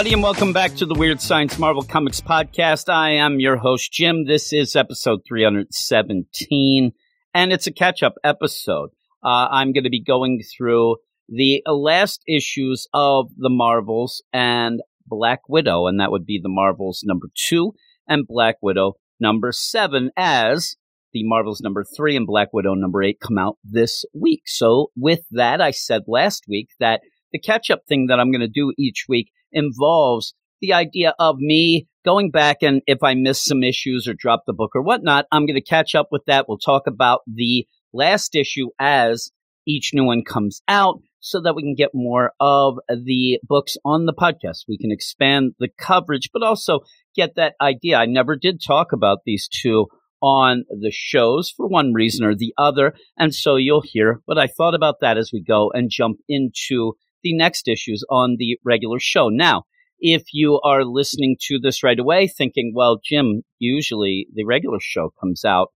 Everybody, and welcome back to the Weird Science Marvel Comics Podcast. I am your host, Jim. This is episode 317, and it's a catch up episode. Uh, I'm going to be going through the last issues of the Marvels and Black Widow, and that would be the Marvels number two and Black Widow number seven, as the Marvels number three and Black Widow number eight come out this week. So, with that, I said last week that the catch up thing that I'm going to do each week involves the idea of me going back and if I miss some issues or drop the book or whatnot, I'm going to catch up with that. We'll talk about the last issue as each new one comes out so that we can get more of the books on the podcast. We can expand the coverage, but also get that idea. I never did talk about these two on the shows for one reason or the other. And so you'll hear what I thought about that as we go and jump into the next issues on the regular show. Now, if you are listening to this right away thinking, well, Jim, usually the regular show comes out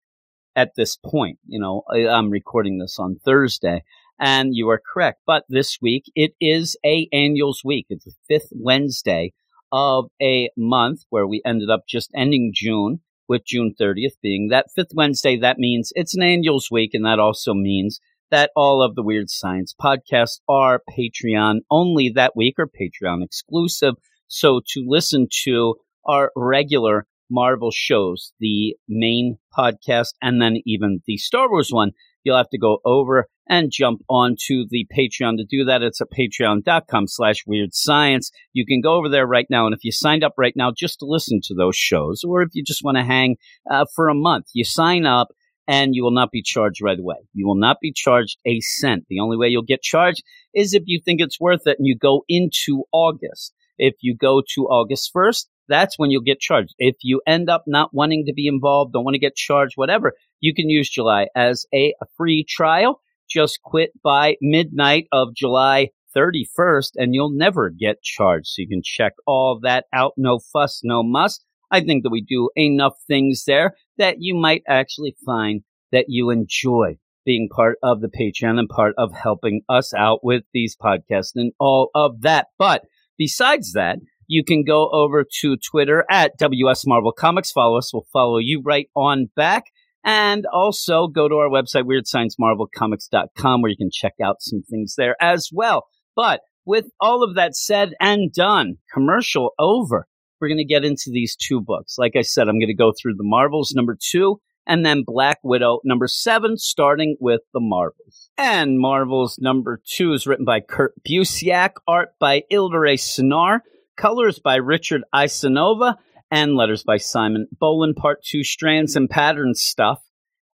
at this point. You know, I'm recording this on Thursday and you are correct. But this week it is a annuals week. It's the fifth Wednesday of a month where we ended up just ending June with June 30th being that fifth Wednesday. That means it's an annuals week. And that also means that all of the Weird Science podcasts are Patreon only that week or Patreon exclusive. So to listen to our regular Marvel shows, the main podcast, and then even the Star Wars one, you'll have to go over and jump onto the Patreon to do that. It's at patreon.com slash weird science. You can go over there right now. And if you signed up right now just to listen to those shows, or if you just want to hang uh, for a month, you sign up and you will not be charged right away. You will not be charged a cent. The only way you'll get charged is if you think it's worth it and you go into August. If you go to August 1st, that's when you'll get charged. If you end up not wanting to be involved, don't want to get charged, whatever, you can use July as a, free trial. Just quit by midnight of July 31st and you'll never get charged. So you can check all that out. No fuss, no muss. I think that we do enough things there that you might actually find that you enjoy being part of the Patreon and part of helping us out with these podcasts and all of that. But besides that, you can go over to Twitter at WS Marvel Comics. Follow us. We'll follow you right on back. And also go to our website, weirdsciencemarvelcomics.com, where you can check out some things there as well. But with all of that said and done, commercial over, we're going to get into these two books. Like I said, I'm going to go through the Marvels number two and then Black Widow number seven, starting with the Marvels. And Marvels number two is written by Kurt Busiek, art by Yildiray Cinar, colors by Richard Isanove, and letters by Simon Bolin, part two, strands and pattern stuff.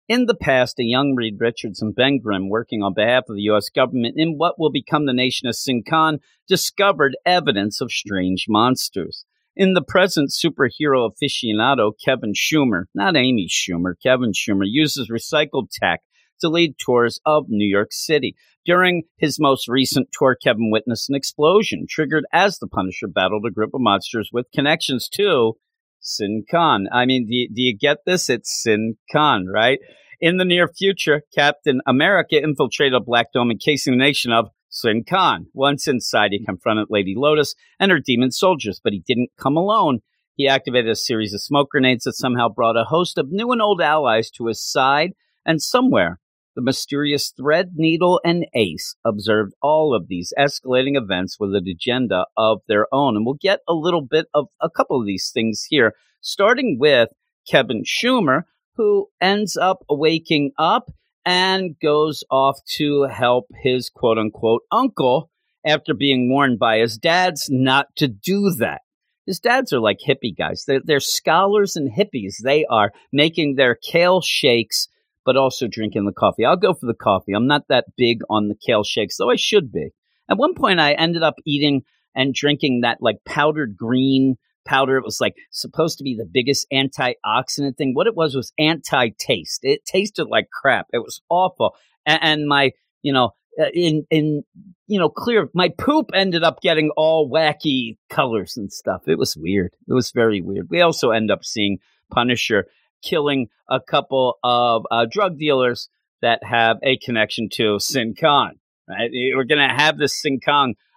In the past, a young Reed Richards and Ben Grimm, working on behalf of the U.S. government in what will become the nation of Siancong, discovered evidence of strange monsters. In the present, superhero aficionado Kevin Schumer, not Amy Schumer, Kevin Schumer, uses recycled tech to lead tours of New York City. During his most recent tour, Kevin witnessed an explosion triggered as the Punisher battled a group of monsters with connections to Siancong. I mean, do you, do you get this? It's Sin Khan, right? In the near future, Captain America infiltrated a Black Dome encasing the nation of Siancong. Once inside, he confronted Lady Lotus and her demon soldiers, but he didn't come alone. He activated a series of smoke grenades that somehow brought a host of new and old allies to his side, and somewhere the mysterious Thread, Needle, and Ace observed all of these escalating events with an agenda of their own. And we'll get a little bit of a couple of these things here, starting with Kevin Schumer, who ends up waking up and goes off to help his quote unquote uncle after being warned by his dads not to do that. His dads are like hippie guys. They're, they're scholars and hippies. They are making their kale shakes but also drinking the coffee. I'll go for the coffee. I'm not that big on the kale shakes, though I should be. At one point, I ended up eating and drinking that like powdered green powder. It was like supposed to be the biggest antioxidant thing. What it was was anti taste. It tasted like crap. It was awful. And, and my, you know, uh, in in you know clear my poop ended up getting all wacky colors and stuff it was weird it was very weird we also end up seeing punisher killing a couple of uh, drug dealers that have a connection to sin. Right? We're to have this Sin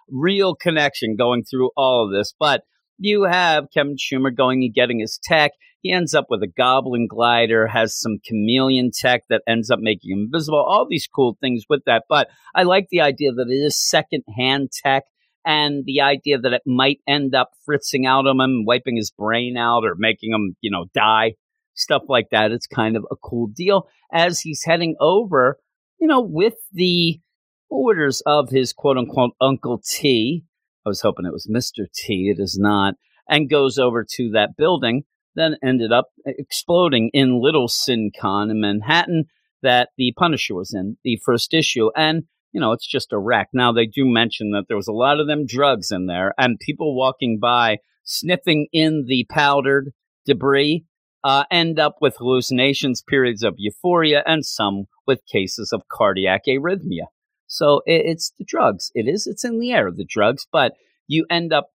real connection going through all of this, but you have Kevin Schumer going and getting his tech. He ends up with a goblin glider, has some chameleon tech that ends up making him invisible, all these cool things with that. But I like the idea that it is secondhand tech and the idea that it might end up fritzing out on him, wiping his brain out or making him, you know, die, stuff like that. It's kind of a cool deal as he's heading over, you know, with the orders of his quote unquote Uncle T. I was hoping it was Mr. T. It is not. And goes over to that building, then ended up exploding in Little Siancong in Manhattan that the Punisher was in, the first issue. And, you know, it's just a wreck. Now, they do mention that there was a lot of them drugs in there and people walking by sniffing in the powdered debris uh, end up with hallucinations, periods of euphoria, and some with cases of cardiac arrhythmia. So it, it's the drugs. It is. It's in the air, the drugs. But you end up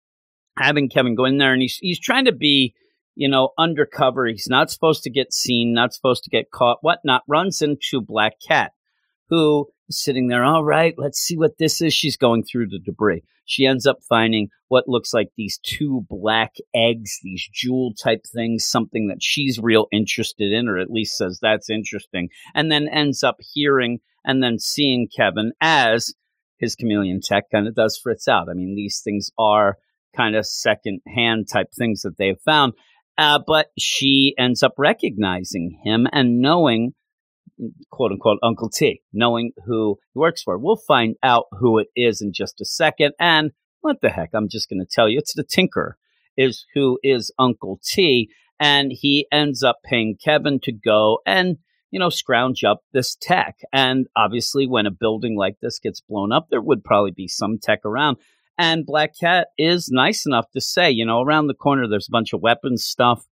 having Kevin go in there, and he's he's trying to be, you know, undercover. He's not supposed to get seen, not supposed to get caught, whatnot. Runs into Black Cat, who is sitting there. All right, let's see what this is. She's going through the debris. She ends up finding what looks like these two black eggs, these jewel type things, something that she's real interested in, or at least says that's interesting, and then ends up hearing and then seeing Kevin as his chameleon tech kind of does fritz out. I mean, these things are kind of second hand type things that they've found. Uh, but she ends up recognizing him and knowing, quote unquote, Uncle T, knowing who he works for. We'll find out who it is in just a second. And what the heck? I'm just going to tell you it's the Tinker, is who is Uncle T. And he ends up paying Kevin to go and you know, scrounge up this tech. And obviously, when a building like this gets blown up, there would probably be some tech around. And Black Cat is nice enough to say, you know, around the corner, there's a bunch of weapons stuff.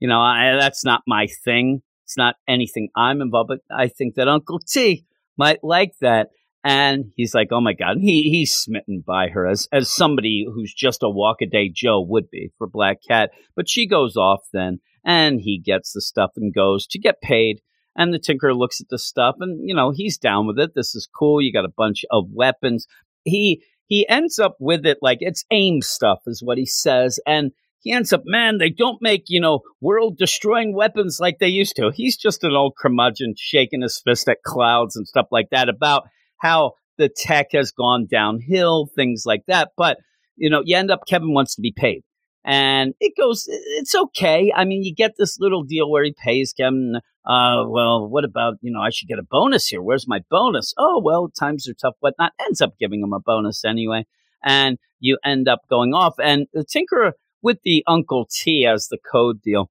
You know, I, that's not my thing. It's not anything I'm involved, but I think that Uncle T might like that. And he's like, oh my God. And he, he's smitten by her as, as somebody who's just a walk a day Joe would be for Black Cat. But she goes off then and he gets the stuff and goes to get paid. And the Tinker looks at the stuff and, you know, he's down with it. This is cool. You got a bunch of weapons. He he ends up with it like it's AIM stuff, is what he says. And he ends up, man, they don't make, you know, world destroying weapons like they used to. He's just an old curmudgeon shaking his fist at clouds and stuff like that about how the tech has gone downhill, things like that. But, you know, you end up, Kevin wants to be paid and it goes it's okay. I mean you get this little deal where he pays kevin uh well what about you know i should get a bonus here. Where's my bonus? Oh well times are tough whatnot ends up giving him a bonus anyway. And you end up going off. And the tinker with the uncle t as the code deal.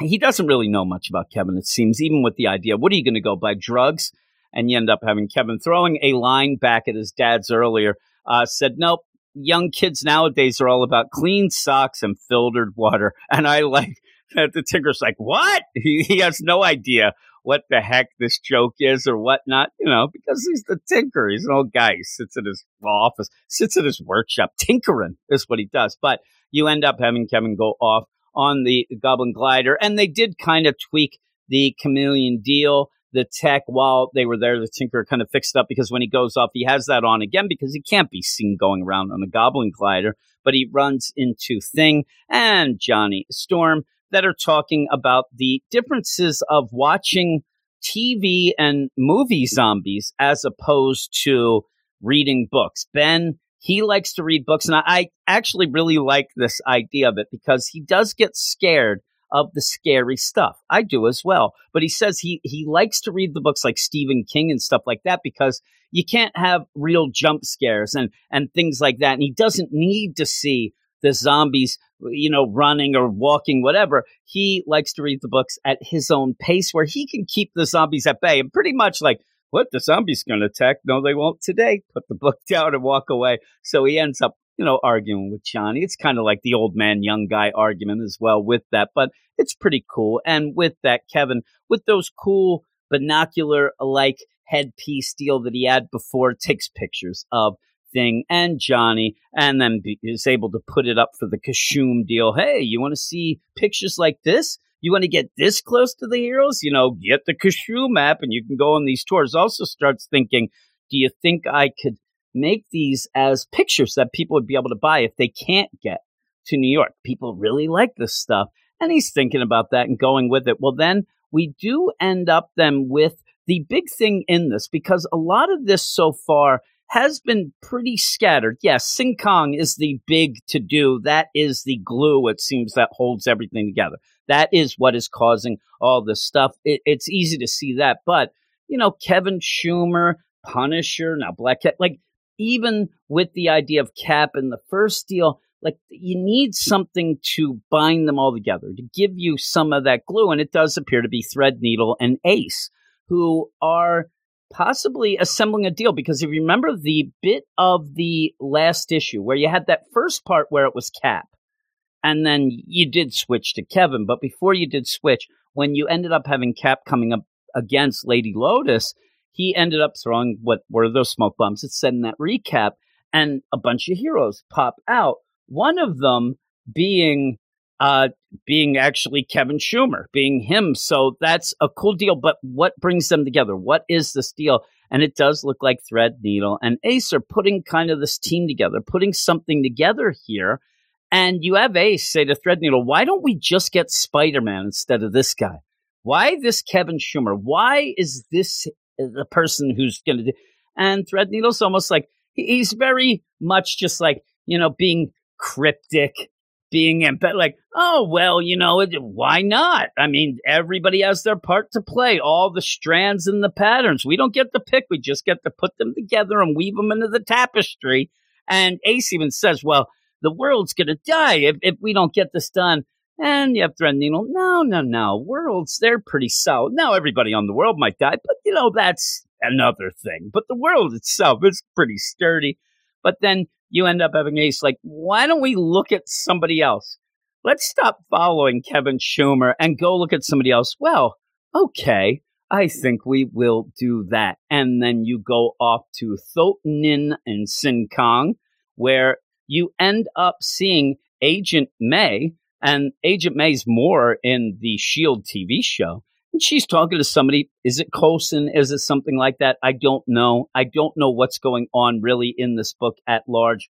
He doesn't really know much about kevin it seems even with the idea what are you going to go buy drugs? And you end up having kevin throwing a line back at his dad's earlier uh, said nope young kids nowadays are all about clean socks and filtered water. And I like that the Tinker's like, what? He, he has no idea what the heck this joke is or whatnot, you know, because he's the Tinker. He's an old guy. He sits in his office, sits in his workshop, tinkering is what he does. But you end up having Kevin go off on the Goblin Glider. And they did kind of tweak the chameleon deal the tech while they were there. The Tinker kind of fixed up because when he goes off, he has that on again because he can't be seen going around on a Goblin glider. But he runs into Thing and Johnny Storm that are talking about the differences of watching TV and movie zombies as opposed to reading books. Ben, he likes to read books, and I actually really like this idea of it because he does get scared of the scary stuff. I do as well. But he says he he likes to read the books like Stephen King and stuff like that because you can't have real jump scares and and things like that. And he doesn't need to see the zombies, you know, running or walking, whatever. He likes to read the books at his own pace where he can keep the zombies at bay and pretty much like what the zombies going to attack? No, they won't today. Put the book down and walk away. So he ends up you know, arguing with Johnny. It's kind of like the old man, young guy argument as well with that, but it's pretty cool. And with that, Kevin, with those cool binocular like headpiece deal that he had before, takes pictures of thing and Johnny, and then be, is able to put it up for the Kashum deal. Hey, you want to see pictures like this? You want to get this close to the heroes? You know, get the Kashum map and you can go on these tours. Also starts thinking, do you think I could make these as pictures that people would be able to buy if they can't get to New York? People really like this stuff. And he's thinking about that and going with it. Well, then we do end up then with the big thing in this because a lot of this so far has been pretty scattered. Yes, Siancong is the big to do. That is the glue, it seems, that holds everything together. That is what is causing all this stuff. It, it's easy to see that. But, you know, Kevin Schumer, Punisher, now Black Cat, like even with the idea of Cap in the first deal, like you need something to bind them all together, to give you some of that glue. And it does appear to be Threadneedle and Ace, who are possibly assembling a deal because if you remember the bit of the last issue where you had that first part where it was Cap, and then you did switch to Kevin, but before you did switch, when you ended up having Cap coming up against Lady Lotus, he ended up throwing what were those smoke bombs. It said in that recap, and a bunch of heroes pop out. One of them being uh, being actually Kevin Schumer, being him. So that's a cool deal. But what brings them together? What is this deal? And it does look like Threadneedle and Ace are putting kind of this team together, putting something together here. And you have Ace say to Threadneedle, why don't we just get Spider Man instead of this guy? Why this Kevin Schumer? Why is this the person who's going to do? And Threadneedle's almost like he's very much just like, you know, being cryptic being but like oh well you know why not i mean everybody has their part to play all the strands and the patterns we don't get to pick we just get to put them together and weave them into the tapestry and ace even says well the world's gonna die if, if we don't get this done and you have Threadneedle, no, no, no. Worlds, they're pretty solid. Now everybody on the world might die, but you know, that's another thing. But the world itself is pretty sturdy. But then you end up having Ace like, why don't we look at somebody else? Let's stop following Kevin Schumer and go look at somebody else. Well, okay, I think we will do that. And then you go off to Thotonin and Siancong, where you end up seeing Agent May, and Agent May's more in the Shield TV show. And she's talking to somebody. Is it Coulson? Is it something like that? I don't know. I don't know what's going on really in this book at large.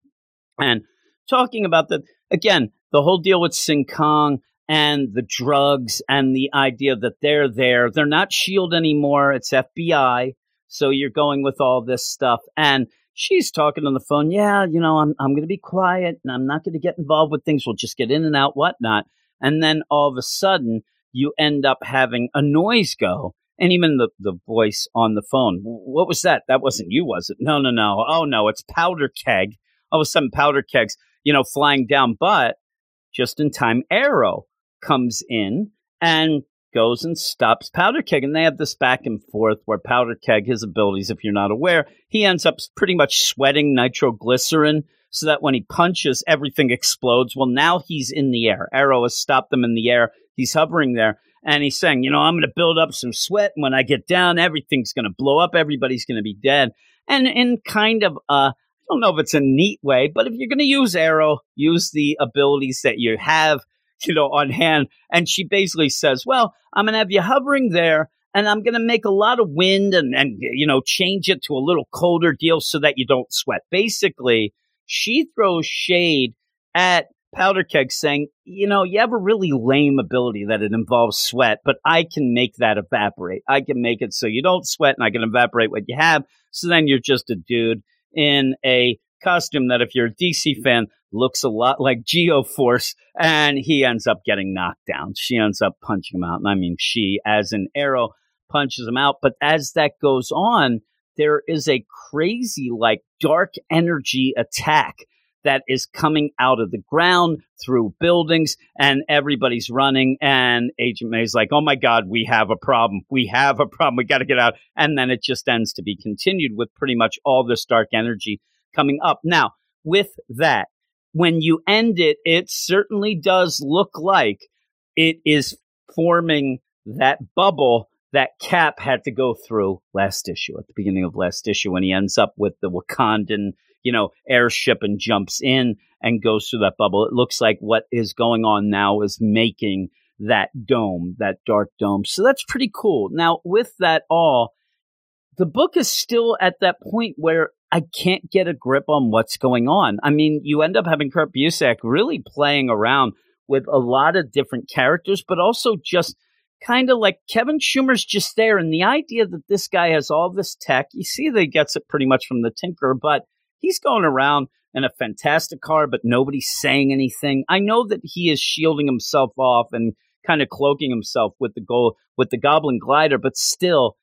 And talking about the, again, the whole deal with Siancong and the drugs and the idea that they're there. They're not SHIELD anymore. It's FBI. So you're going with all this stuff. And she's talking on the phone. Yeah, you know, I'm, I'm going to be quiet and I'm not going to get involved with things. We'll just get in and out, whatnot. And then all of a sudden, you end up having a noise go and even the, the voice on the phone. What was that? That wasn't you, was it? No, no, no. Oh, no, it's Powder Keg. All of a sudden, Powder Kegs, you know, flying down. But just in time, Aero comes in and goes and stops Powder Keg. And they have this back and forth where Powder Keg, his abilities, if you're not aware, he ends up pretty much sweating nitroglycerin so that when he punches, everything explodes. Well, now he's in the air. Aero has stopped them in the air. He's hovering there and he's saying, you know, I'm going to build up some sweat. And when I get down, everything's going to blow up. Everybody's going to be dead. And in kind of, uh, I don't know if it's a neat way, but if you're going to use Aero, use the abilities that you have, you know, on hand. And she basically says, well, I'm going to have you hovering there and I'm going to make a lot of wind and, and, you know, change it to a little colder deal so that you don't sweat. Basically, she throws shade at Powder Keg saying, you know, you have a really lame ability that it involves sweat, but I can make that evaporate. I can make it so you don't sweat and I can evaporate what you have. So then you're just a dude in a costume that, if you're a DC fan, looks a lot like Geoforce, and he ends up getting knocked down. She ends up punching him out. And I mean, she, as an Aero, punches him out. But as that goes on, there is a crazy, like, dark energy attack that is coming out of the ground through buildings and everybody's running and agent may's like oh my god we have a problem we have a problem we got to get out and then it just ends to be continued with pretty much all this dark energy coming up now with that when you end it, it certainly does look like it is forming that bubble that Cap had to go through last issue at the beginning of last issue when he ends up with the Wakandan, you know, airship and jumps in and goes through that bubble. It looks like what is going on now is making that dome, that dark dome. So that's pretty cool. Now, with that all, the book is still at that point where I can't get a grip on what's going on. I mean, you end up having Kurt Busiek really playing around with a lot of different characters, but also just kind of like Kevin Schumer's just there. And the idea that this guy has all this tech, you see that he gets it pretty much from the Tinker, but he's going around in a fantastic car, but nobody's saying anything. I know that he is shielding himself off and kind of cloaking himself with the goal with the Goblin glider, but still,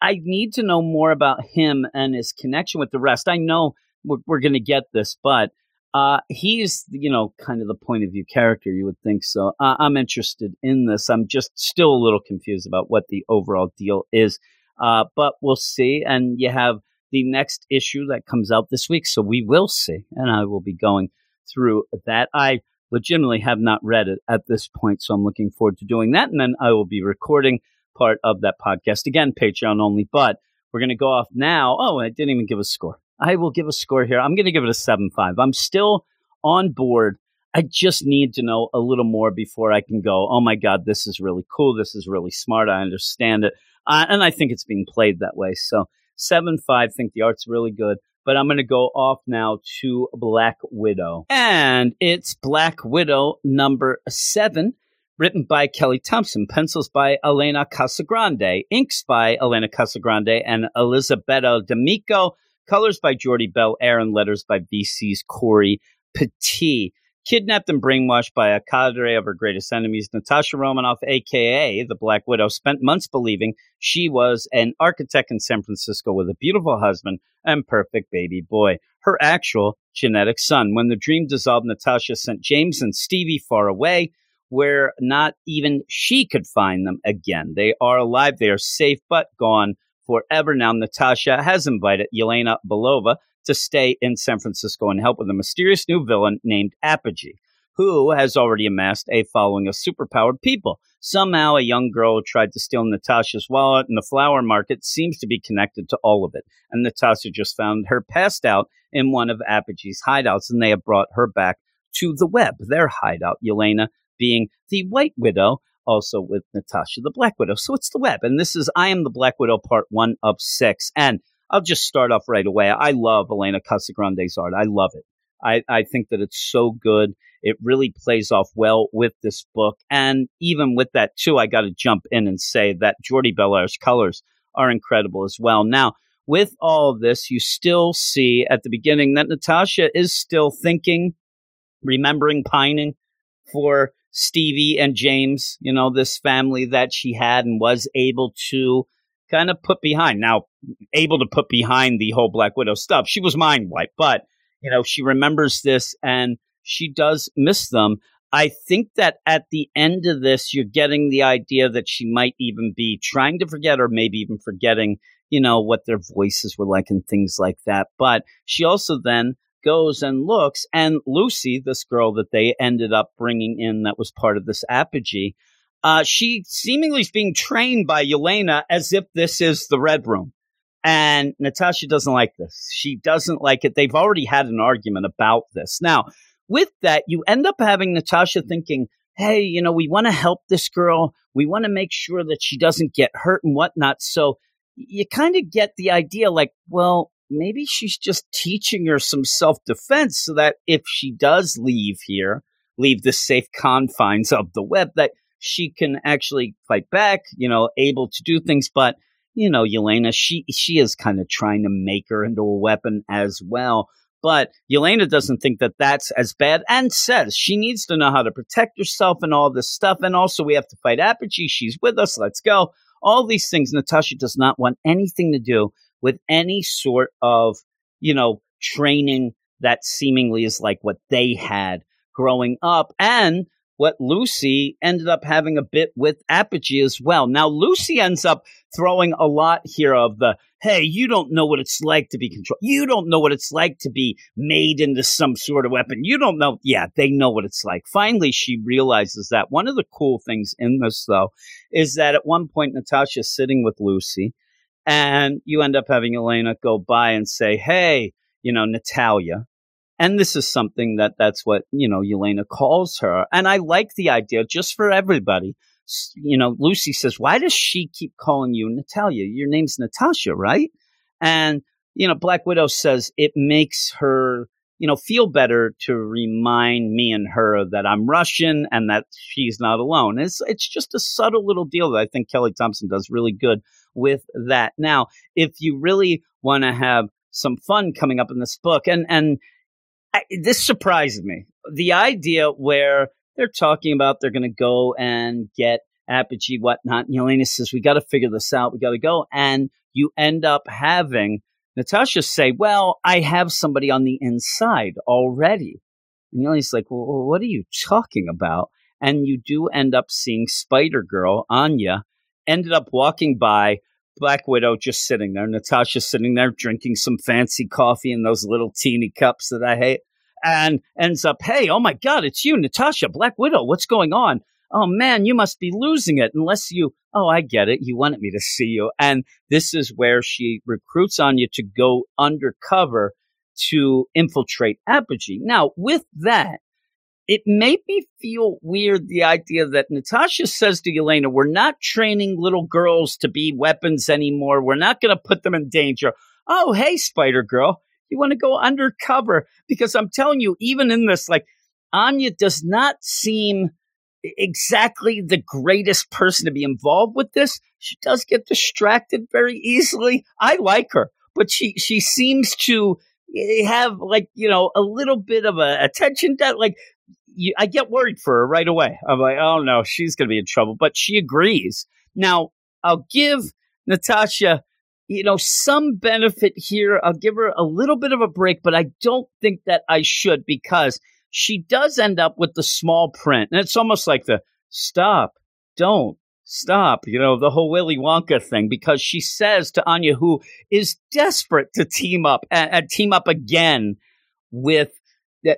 I need to know more about him and his connection with the rest. I know we're, we're going to get this, but uh, he's you know kind of the point of view character. You would think so. Uh, I'm interested in this. I'm just still a little confused about what the overall deal is, uh, but we'll see. And you have the next issue that comes out this week, so we will see. And I will be going through that. I legitimately have not read it at this point, so I'm looking forward to doing that. And then I will be recording part of that podcast again, Patreon only. But we're going to go off now. Oh, I didn't even give a score. I will give a score here. I'm going to give it a 7 5. I'm still on board. I just need to know a little more before I can go, oh my God, this is really cool. This is really smart. I understand it. Uh, and I think it's being played that way. So 7 5, think the art's really good. But I'm going to go off now to Black Widow. And it's Black Widow number seven written by Kelly Thompson, pencils by Elena Casagrande, inks by Elena Casagrande and Elisabetta D'Amico, colors by Jordie Bellaire, and letters by VC's Cory Petit. Kidnapped and brainwashed by a cadre of her greatest enemies, Natasha Romanoff, aka the Black Widow, spent months believing she was an architect in San Francisco with a beautiful husband and perfect baby boy, her actual genetic son. When the dream dissolved, Natasha sent James and Stevie far away, where not even she could find them again. They are alive, they are safe, but gone forever. Now, Natasha has invited Yelena Belova to stay in San Francisco and help with a mysterious new villain named Apogee, who has already amassed a following of superpowered people. Somehow, a young girl tried to steal Natasha's wallet, and the flower market seems to be connected to all of it. And Natasha just found her passed out in one of Apogee's hideouts, and they have brought her back to the web, their hideout. Yelena being the White Widow, also with Natasha the Black Widow. So it's the web. And this is I Am the Black Widow, part one of six. And I'll just start off right away. I love Elena Casagrande's art. I love it. I, I think that it's so good. It really plays off well with this book. And even with that, too, I got to jump in and say that Jordie Bellaire's colors are incredible as well. Now, with all of this, you still see at the beginning that Natasha is still thinking, remembering, pining for Stevie and James, you know, this family that she had and was able to kind of put behind. Now, able to put behind the whole Black Widow stuff. She was mind wiped, but you know, she remembers this and she does miss them. I think that at the end of this, you're getting the idea that she might even be trying to forget or maybe even forgetting, you know, what their voices were like and things like that. But she also then goes and looks, and Lucy, this girl that they ended up bringing in that was part of this apogee, uh, she seemingly is being trained by Yelena as if this is the Red Room. And Natasha doesn't like this. She doesn't like it. They've already had an argument about this. Now, with that, you end up having Natasha thinking, hey, you know, we want to help this girl. We want to make sure that she doesn't get hurt and whatnot. So you kind of get the idea like, well, maybe she's just teaching her some self defense so that if she does leave here, leave the safe confines of the web, that she can actually fight back, you know, able to do things. But, you know, Yelena, she, she is kind of trying to make her into a weapon as well. But Yelena doesn't think that that's as bad and says she needs to know how to protect herself and all this stuff. And also, we have to fight Apogee. She's with us. Let's go. All these things Natasha does not want anything to do with any sort of, you know, training that seemingly is like what they had growing up. And what Lucy ended up having a bit with Apogee as well. Now, Lucy ends up throwing a lot here of the, hey, you don't know what it's like to be controlled. You don't know what it's like to be made into some sort of weapon. You don't know. Yeah, they know what it's like. Finally, she realizes that. One of the cool things in this, though, is that at one point, Natasha's sitting with Lucy, and you end up having Yelena go by and say, hey, you know, Natalia, and this is something that that's what, you know, Yelena calls her. And I like the idea just for everybody. You know, Lucy says, why does she keep calling you Natalia? Your name's Natasha, right? And, you know, Black Widow says it makes her, you know, feel better to remind me and her that I'm Russian and that she's not alone. It's, it's just a subtle little deal that I think Kelly Thompson does really good with that. Now, if you really want to have some fun coming up in this book, and, and, I, this surprised me. The idea where they're talking about they're going to go and get Apogee, whatnot. And Yelena says, We got to figure this out. We got to go. And you end up having Natasha say, Well, I have somebody on the inside already. And Yelena's like, Well, what are you talking about? And you do end up seeing Spider Girl, Anya, ended up walking by Black Widow just sitting there. Natasha sitting there drinking some fancy coffee in those little teeny cups that I hate. And ends up, hey, oh my God, it's you, Natasha, Black Widow. What's going on? Oh man, you must be losing it unless you, oh, I get it. You wanted me to see you. And this is where she recruits Anya to go undercover to infiltrate Apogee. Now, with that, it made me feel weird the idea that Natasha says to Yelena, We're not training little girls to be weapons anymore. We're not going to put them in danger. Oh, hey, Spider Girl, you want to go undercover? Because I'm telling you, even in this, like, Anya does not seem exactly the greatest person to be involved with this. She does get distracted very easily. I like her, but she, she seems to eh, have like, you know, a little bit of a attention debt. Like you, I get worried for her right away. I'm like, oh no, she's going to be in trouble. But she agrees. Now, I'll give Natasha, you know, some benefit here. I'll give her a little bit of a break, but I don't think that I should because she does end up with the small print. And it's almost like the stop, don't, stop, you know, the whole Willy Wonka thing, because she says to Anya, who is desperate to team up and, and team up again with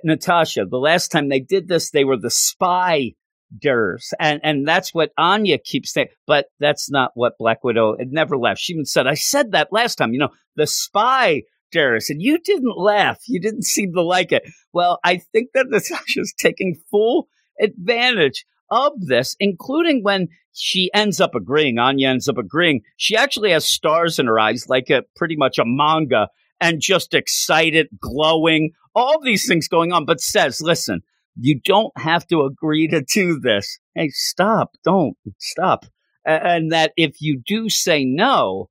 Natasha, the last time they did this, they were the spy ders. And and that's what Anya keeps saying. But that's not what Black Widow had never left. She even said, I said that last time, you know, the spy ders. And you didn't laugh. You didn't seem to like it. Well, I think that Natasha's taking full advantage of this, including when she ends up agreeing. Anya ends up agreeing. She actually has stars in her eyes, like a pretty much a manga, and just excited, glowing, all these things going on, but says, listen, you don't have to agree to do this. Hey, stop. Don't stop. And that if you do say no,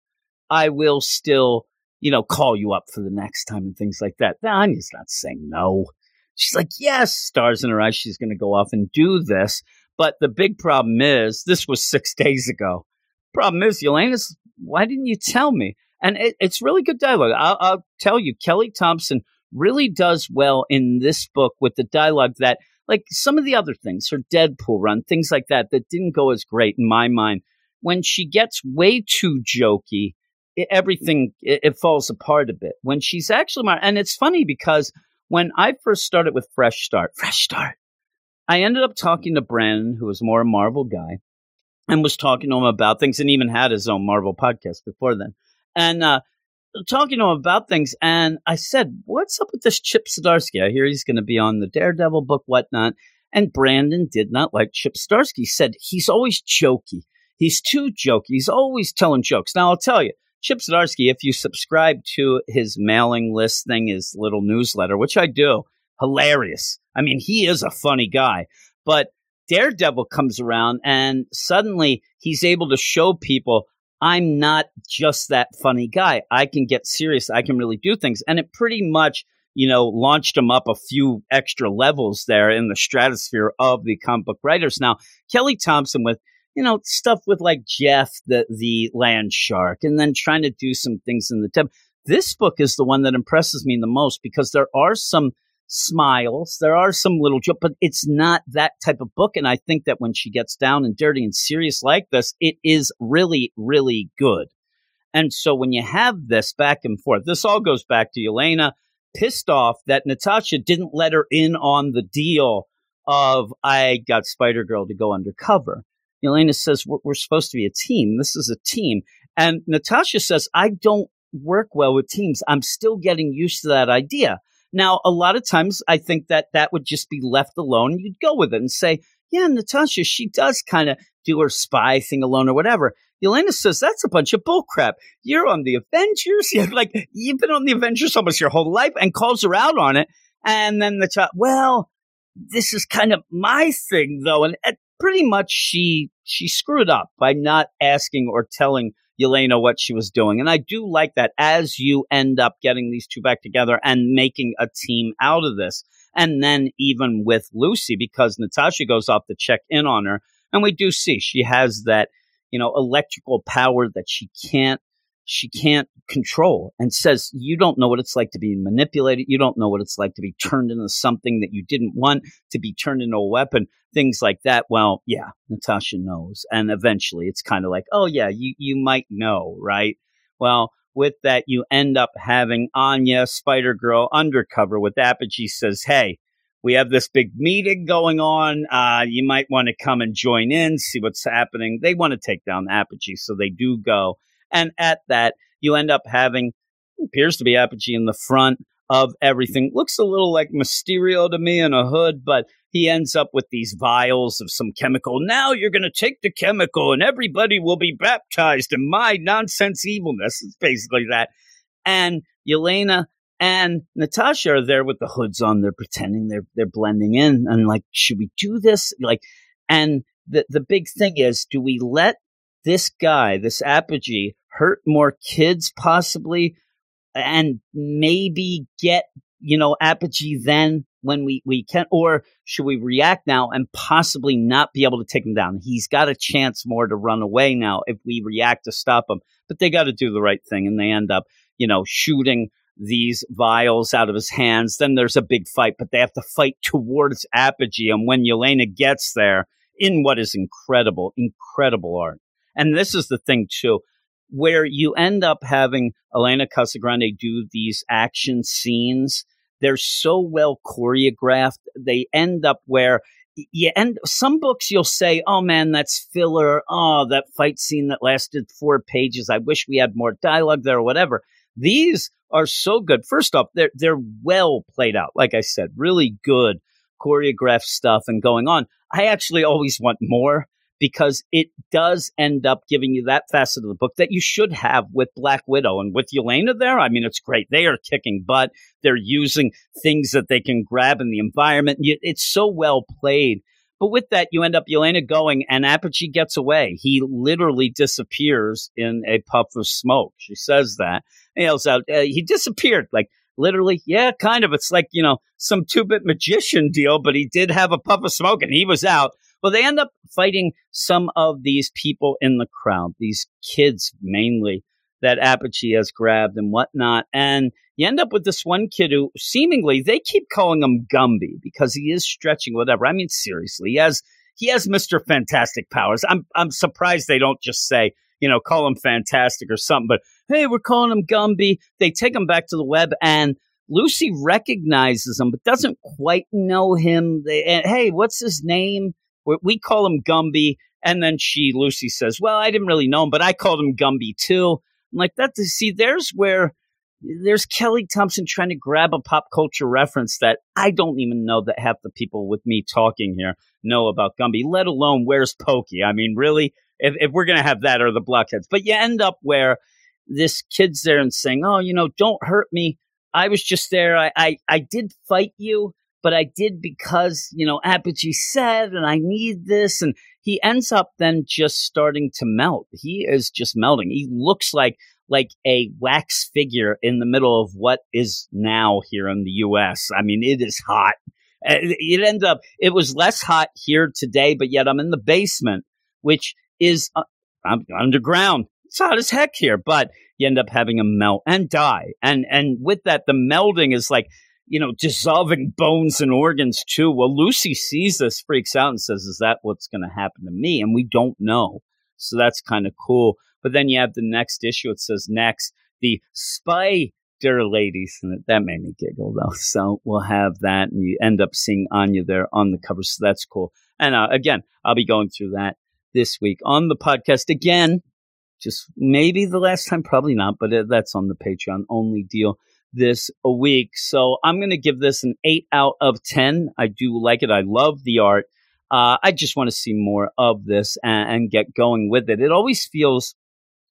I will still, you know, call you up for the next time and things like that. Anya's not saying no. She's like, yes, stars in her eyes. She's going to go off and do this. But the big problem is, this was six days ago. Problem is, Yelena's, why didn't you tell me? And it, it's really good dialogue. I'll, I'll tell you, Kelly Thompson really does well in this book with the dialogue that, like some of the other things, her Deadpool run, things like that, that didn't go as great in my mind. When she gets way too jokey, it, everything it, it, falls apart a bit. When she's actually, my and it's funny because when I first started with Fresh Start, Fresh Start, I ended up talking to Brandon, who was more a Marvel guy, and was talking to him about things, and even had his own Marvel podcast before then. And uh, talking to him about things, and I said, "What's up with this Chip Zdarsky? I hear he's going to be on the Daredevil book, whatnot." And Brandon did not like Chip Zdarsky. He said he's always jokey. He's too jokey. He's always telling jokes. Now I'll tell you, Chip Zdarsky, if you subscribe to his mailing list thing, his little newsletter, which I do, hilarious. I mean, he is a funny guy, but Daredevil comes around and suddenly he's able to show people I'm not just that funny guy. I can get serious. I can really do things. And it pretty much, you know, launched him up a few extra levels there in the stratosphere of the comic book writers. Now, Kelly Thompson with, you know, stuff with like Jeff, the, the land shark, and then trying to do some things in the tip. This book is the one that impresses me the most because there are some smiles. There are some little jokes, but it's not that type of book. And I think that when she gets down and dirty and serious like this, it is really, really good. And so when you have this back and forth, this all goes back to Yelena pissed off that Natasha didn't let her in on the deal of I got Spider Girl to go undercover. Yelena says we're, we're supposed to be a team. This is a team. And Natasha says, I don't work well with teams. I'm still getting used to that idea. Now, a lot of times I think that that would just be left alone. You'd go with it and say, yeah, Natasha, she does kind of do her spy thing alone or whatever. Yelena says that's a bunch of bullcrap. You're on the Avengers. You're like you've been on the Avengers almost your whole life, and calls her out on it. And then the child, well, this is kind of my thing though, and pretty much she she screwed up by not asking or telling Yelena what she was doing. And I do like that as you end up getting these two back together and making a team out of this. And then even with Lucy, because Natasha goes off to check in on her, and we do see she has that, you know, electrical power that she can't she can't control and says, You don't know what it's like to be manipulated. You don't know what it's like to be turned into something that you didn't want to be turned into a weapon, things like that. Well, yeah, Natasha knows. And eventually it's kind of like, Oh, yeah, you, you might know, right? Well, with that, you end up having Anya, Spider Girl, undercover with Apogee says, Hey, we have this big meeting going on. Uh, you might want to come and join in, see what's happening. They want to take down Apogee, so they do go and at that, you end up having appears to be Apogee in the front of everything. Looks a little like Mysterio to me in a hood, but he ends up with these vials of some chemical. Now you're going to take the chemical and everybody will be baptized in my nonsense evilness. It's basically that. And Yelena and Natasha are there with the hoods on. They're pretending they're they're blending in and like, should we do this? Like, and the the big thing is, do we let this guy, this apogee, hurt more kids possibly and maybe get, you know, apogee then when we, we can, or should we react now and possibly not be able to take him down? He's got a chance more to run away now if we react to stop him, but they got to do the right thing and they end up, you know, shooting these vials out of his hands. Then there's a big fight, but they have to fight towards apogee. And when Yelena gets there, in what is incredible, incredible art, and this is the thing too, where you end up having Elena Casagrande do these action scenes. They're so well choreographed. They end up where you end some books you'll say, "Oh man, that's filler. Oh, that fight scene that lasted four pages. I wish we had more dialogue there or whatever." These are so good. First off, they're they're well played out. Like I said, really good choreographed stuff and going on. I actually always want more because it does end up giving you that facet of the book that you should have with Black Widow and with Yelena there. I mean, it's great. They are kicking butt. They're using things that they can grab in the environment. It's so well played. But with that, you end up Yelena going and Apogee gets away. He literally disappears in a puff of smoke. She says that. He yells out, uh, he disappeared. Like, literally, yeah, kind of. It's like, you know, some two bit magician deal, but he did have a puff of smoke and he was out. Well, they end up fighting some of these people in the crowd, these kids mainly that Apogee has grabbed and whatnot. And you end up with this one kid who seemingly they keep calling him Gumby because he is stretching whatever. I mean, seriously, he has he has Mr. Fantastic powers. I'm I'm surprised they don't just say, you know, call him Fantastic or something, but hey, we're calling him Gumby. They take him back to the web and Lucy recognizes him but doesn't quite know him. They, and, hey, what's his name? We call him Gumby. And then she, Lucy says, well, I didn't really know him, but I called him Gumby too. I'm like that to see there's where there's Kelly Thompson trying to grab a pop culture reference that I don't even know that half the people with me talking here know about Gumby, let alone where's Pokey. I mean, really, if, if we're going to have that or the blockheads, but you end up where this kid's there and saying, oh, you know, don't hurt me. I was just there. I, I, I did fight you but I did because, you know, Apogee said, and I need this. And he ends up then just starting to melt. He is just melting. He looks like, like a wax figure in the middle of what is now here in the US. I mean, it is hot. It ended up, it was less hot here today, but yet I'm in the basement, which is uh, I'm underground. It's hot as heck here, but you end up having a melt and die. And, and with that, the melding is like, you know, dissolving bones and organs too. Well, Lucy sees this, freaks out, and says, Is that what's going to happen to me? And we don't know. So that's kind of cool. But then you have the next issue. It says, Next, the spy dear ladies. And that made me giggle though. So we'll have that. And you end up seeing Anya there on the cover. So that's cool. And uh, again, I'll be going through that this week on the podcast again. Just maybe the last time, probably not, but uh, that's on the Patreon only deal this a week. So I'm going to give this an eight out of 10. I do like it. I love the art. Uh, I just want to see more of this and, and get going with it. It always feels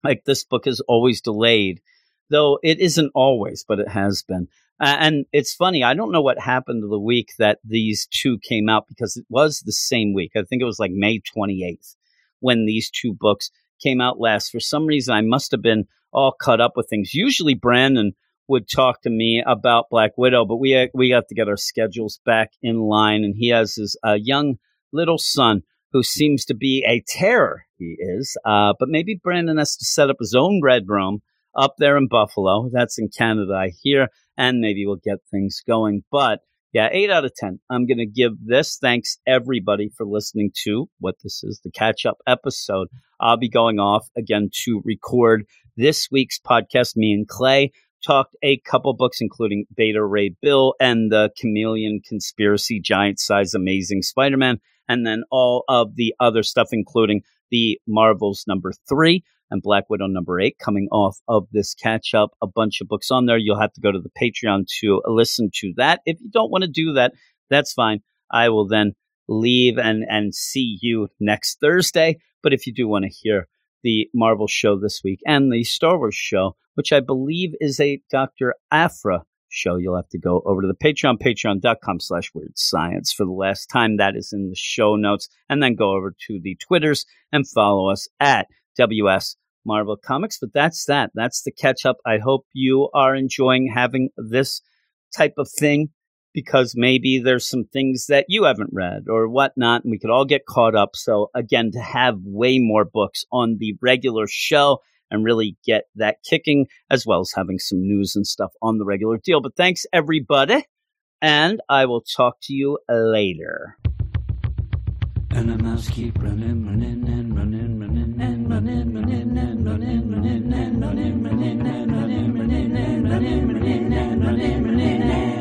like this book is always delayed, though it isn't always, but it has been. And it's funny, I don't know what happened the week that these two came out because it was the same week. I think it was like May 28th when these two books came out last. For some reason, I must have been all caught up with things. Usually, Brandon would talk to me about Black Widow, but we we got to get our schedules back in line, and he has his uh, young little son who seems to be a terror. He is, uh, but maybe Brandon has to set up his own red room up there in Buffalo. That's in Canada, I hear, and maybe we'll get things going. But yeah, eight out of 10. I'm going to give this. Thanks everybody for listening to what this is, the catch up episode. I'll be going off again to record this week's podcast. Me and Clay talked a couple books, including Beta Ray Bill and the Chameleon Conspiracy, Giant Size Amazing Spider Man, and then all of the other stuff, including the Marvels number three and Black Widow number eight coming off of this catch up. A bunch of books on there. You'll have to go to the Patreon to listen to that. If you don't want to do that, that's fine. I will then leave and, and see you next Thursday. But if you do want to hear the Marvel show this week and the Star Wars show, which I believe is a Dr. Aphra show, you'll have to go over to the Patreon, patreon.com slash weird science for the last time. That is in the show notes. And then go over to the Twitters and follow us at WS Marvel Comics. But that's that. That's the catch up. I hope you are enjoying having this type of thing because maybe there's some things that you haven't read or whatnot, and we could all get caught up. So, again, to have way more books on the regular show and really get that kicking, as well as having some news and stuff on the regular deal. But thanks, everybody, and I will talk to you later. And the mouse keep running, running, and running, running, and running, running, and running, running, and running, running, and running, running, and